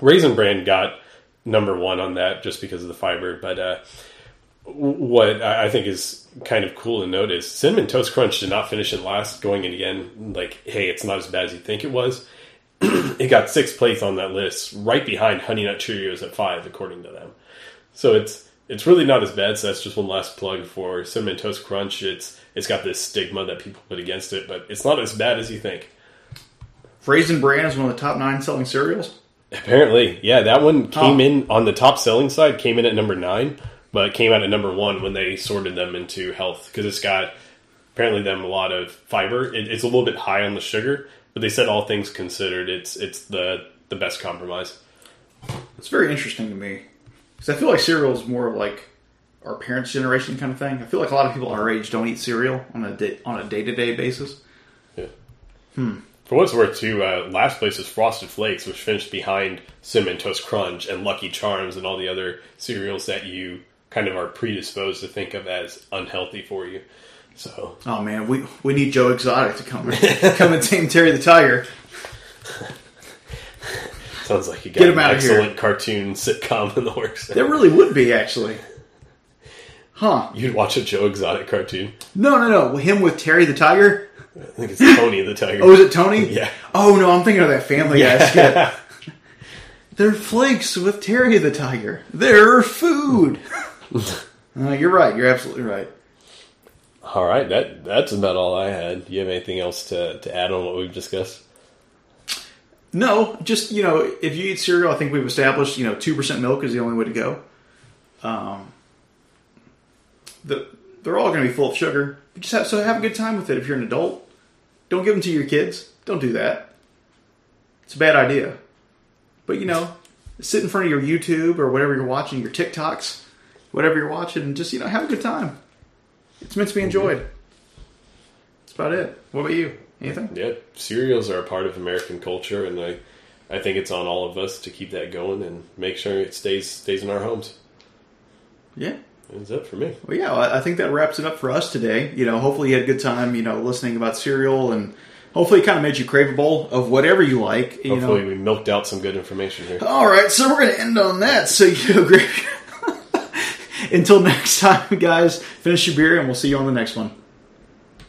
Raisin Bran got number one on that just because of the fiber. But uh, what I I think is kind of cool to note is Cinnamon Toast Crunch did not finish in last, going in again like, hey, it's not as bad as you think it was. <clears throat> it got sixth place on that list, right behind Honey Nut Cheerios at five, according to them. So it's it's really not as bad. So that's just one last plug for Cinnamon Toast Crunch. It's it's got this stigma that people put against it, but it's not as bad as you think. Raisin bran is one of the top nine selling cereals. Apparently, yeah, that one came Huh. in on the top selling side, came in at number nine, but came out at number one when they sorted them into health because it's got apparently them a lot of fiber. It, it's a little bit high on the sugar, but they said all things considered, it's it's the the best compromise. It's very interesting to me because I feel like cereal is more like our parents' generation kind of thing. I feel like a lot of people our age don't eat cereal on a day, on a day to day basis. Yeah. Hmm. For what's worth, too, uh, last place is Frosted Flakes, which finished behind Cinnamon Toast Crunch and Lucky Charms and all the other cereals that you kind of are predisposed to think of as unhealthy for you. So Oh man, we we need Joe Exotic to come <laughs> come and tame Terry the Tiger. <laughs> sounds like you got him an outta here. excellent cartoon sitcom in the works. There really would be actually, huh? You'd watch a Joe Exotic cartoon. No, no, no. Him with Terry the Tiger. I think it's Tony the Tiger. Oh, is it Tony? Yeah. Oh no, I'm thinking of that Family Guy skit. <laughs> They're flakes with Terry the Tiger. They're food. Uh, you're right. You're absolutely right. All right, that that's about all I had. Do you have anything else to, to add on what we've discussed? No, just you know, if you eat cereal, I think we've established you know two percent milk is the only way to go. Um, the, they're all going to be full of sugar. You just have, so have a good time with it. If you're an adult, Don't give them to your kids. Don't do that. It's a bad idea. But you know, sit in front of your YouTube or whatever you're watching, your TikToks, whatever you're watching, and just you know have a good time. It's meant to be enjoyed. That's about it. What about you? Anything? Yeah, cereals are a part of American culture, and I, I think it's on all of us to keep that going and make sure it stays stays in our homes. Yeah. That's it for me. Well, yeah, I I think that wraps it up for us today. You know, hopefully you had a good time, you know, listening about cereal and hopefully it kind of made you crave a bowl of whatever you like. You Hopefully, know. we milked out some good information here. All right, so we're going to end on that. So you know, <laughs> great. Until <laughs> next time, guys, finish your beer and we'll see you on the next one.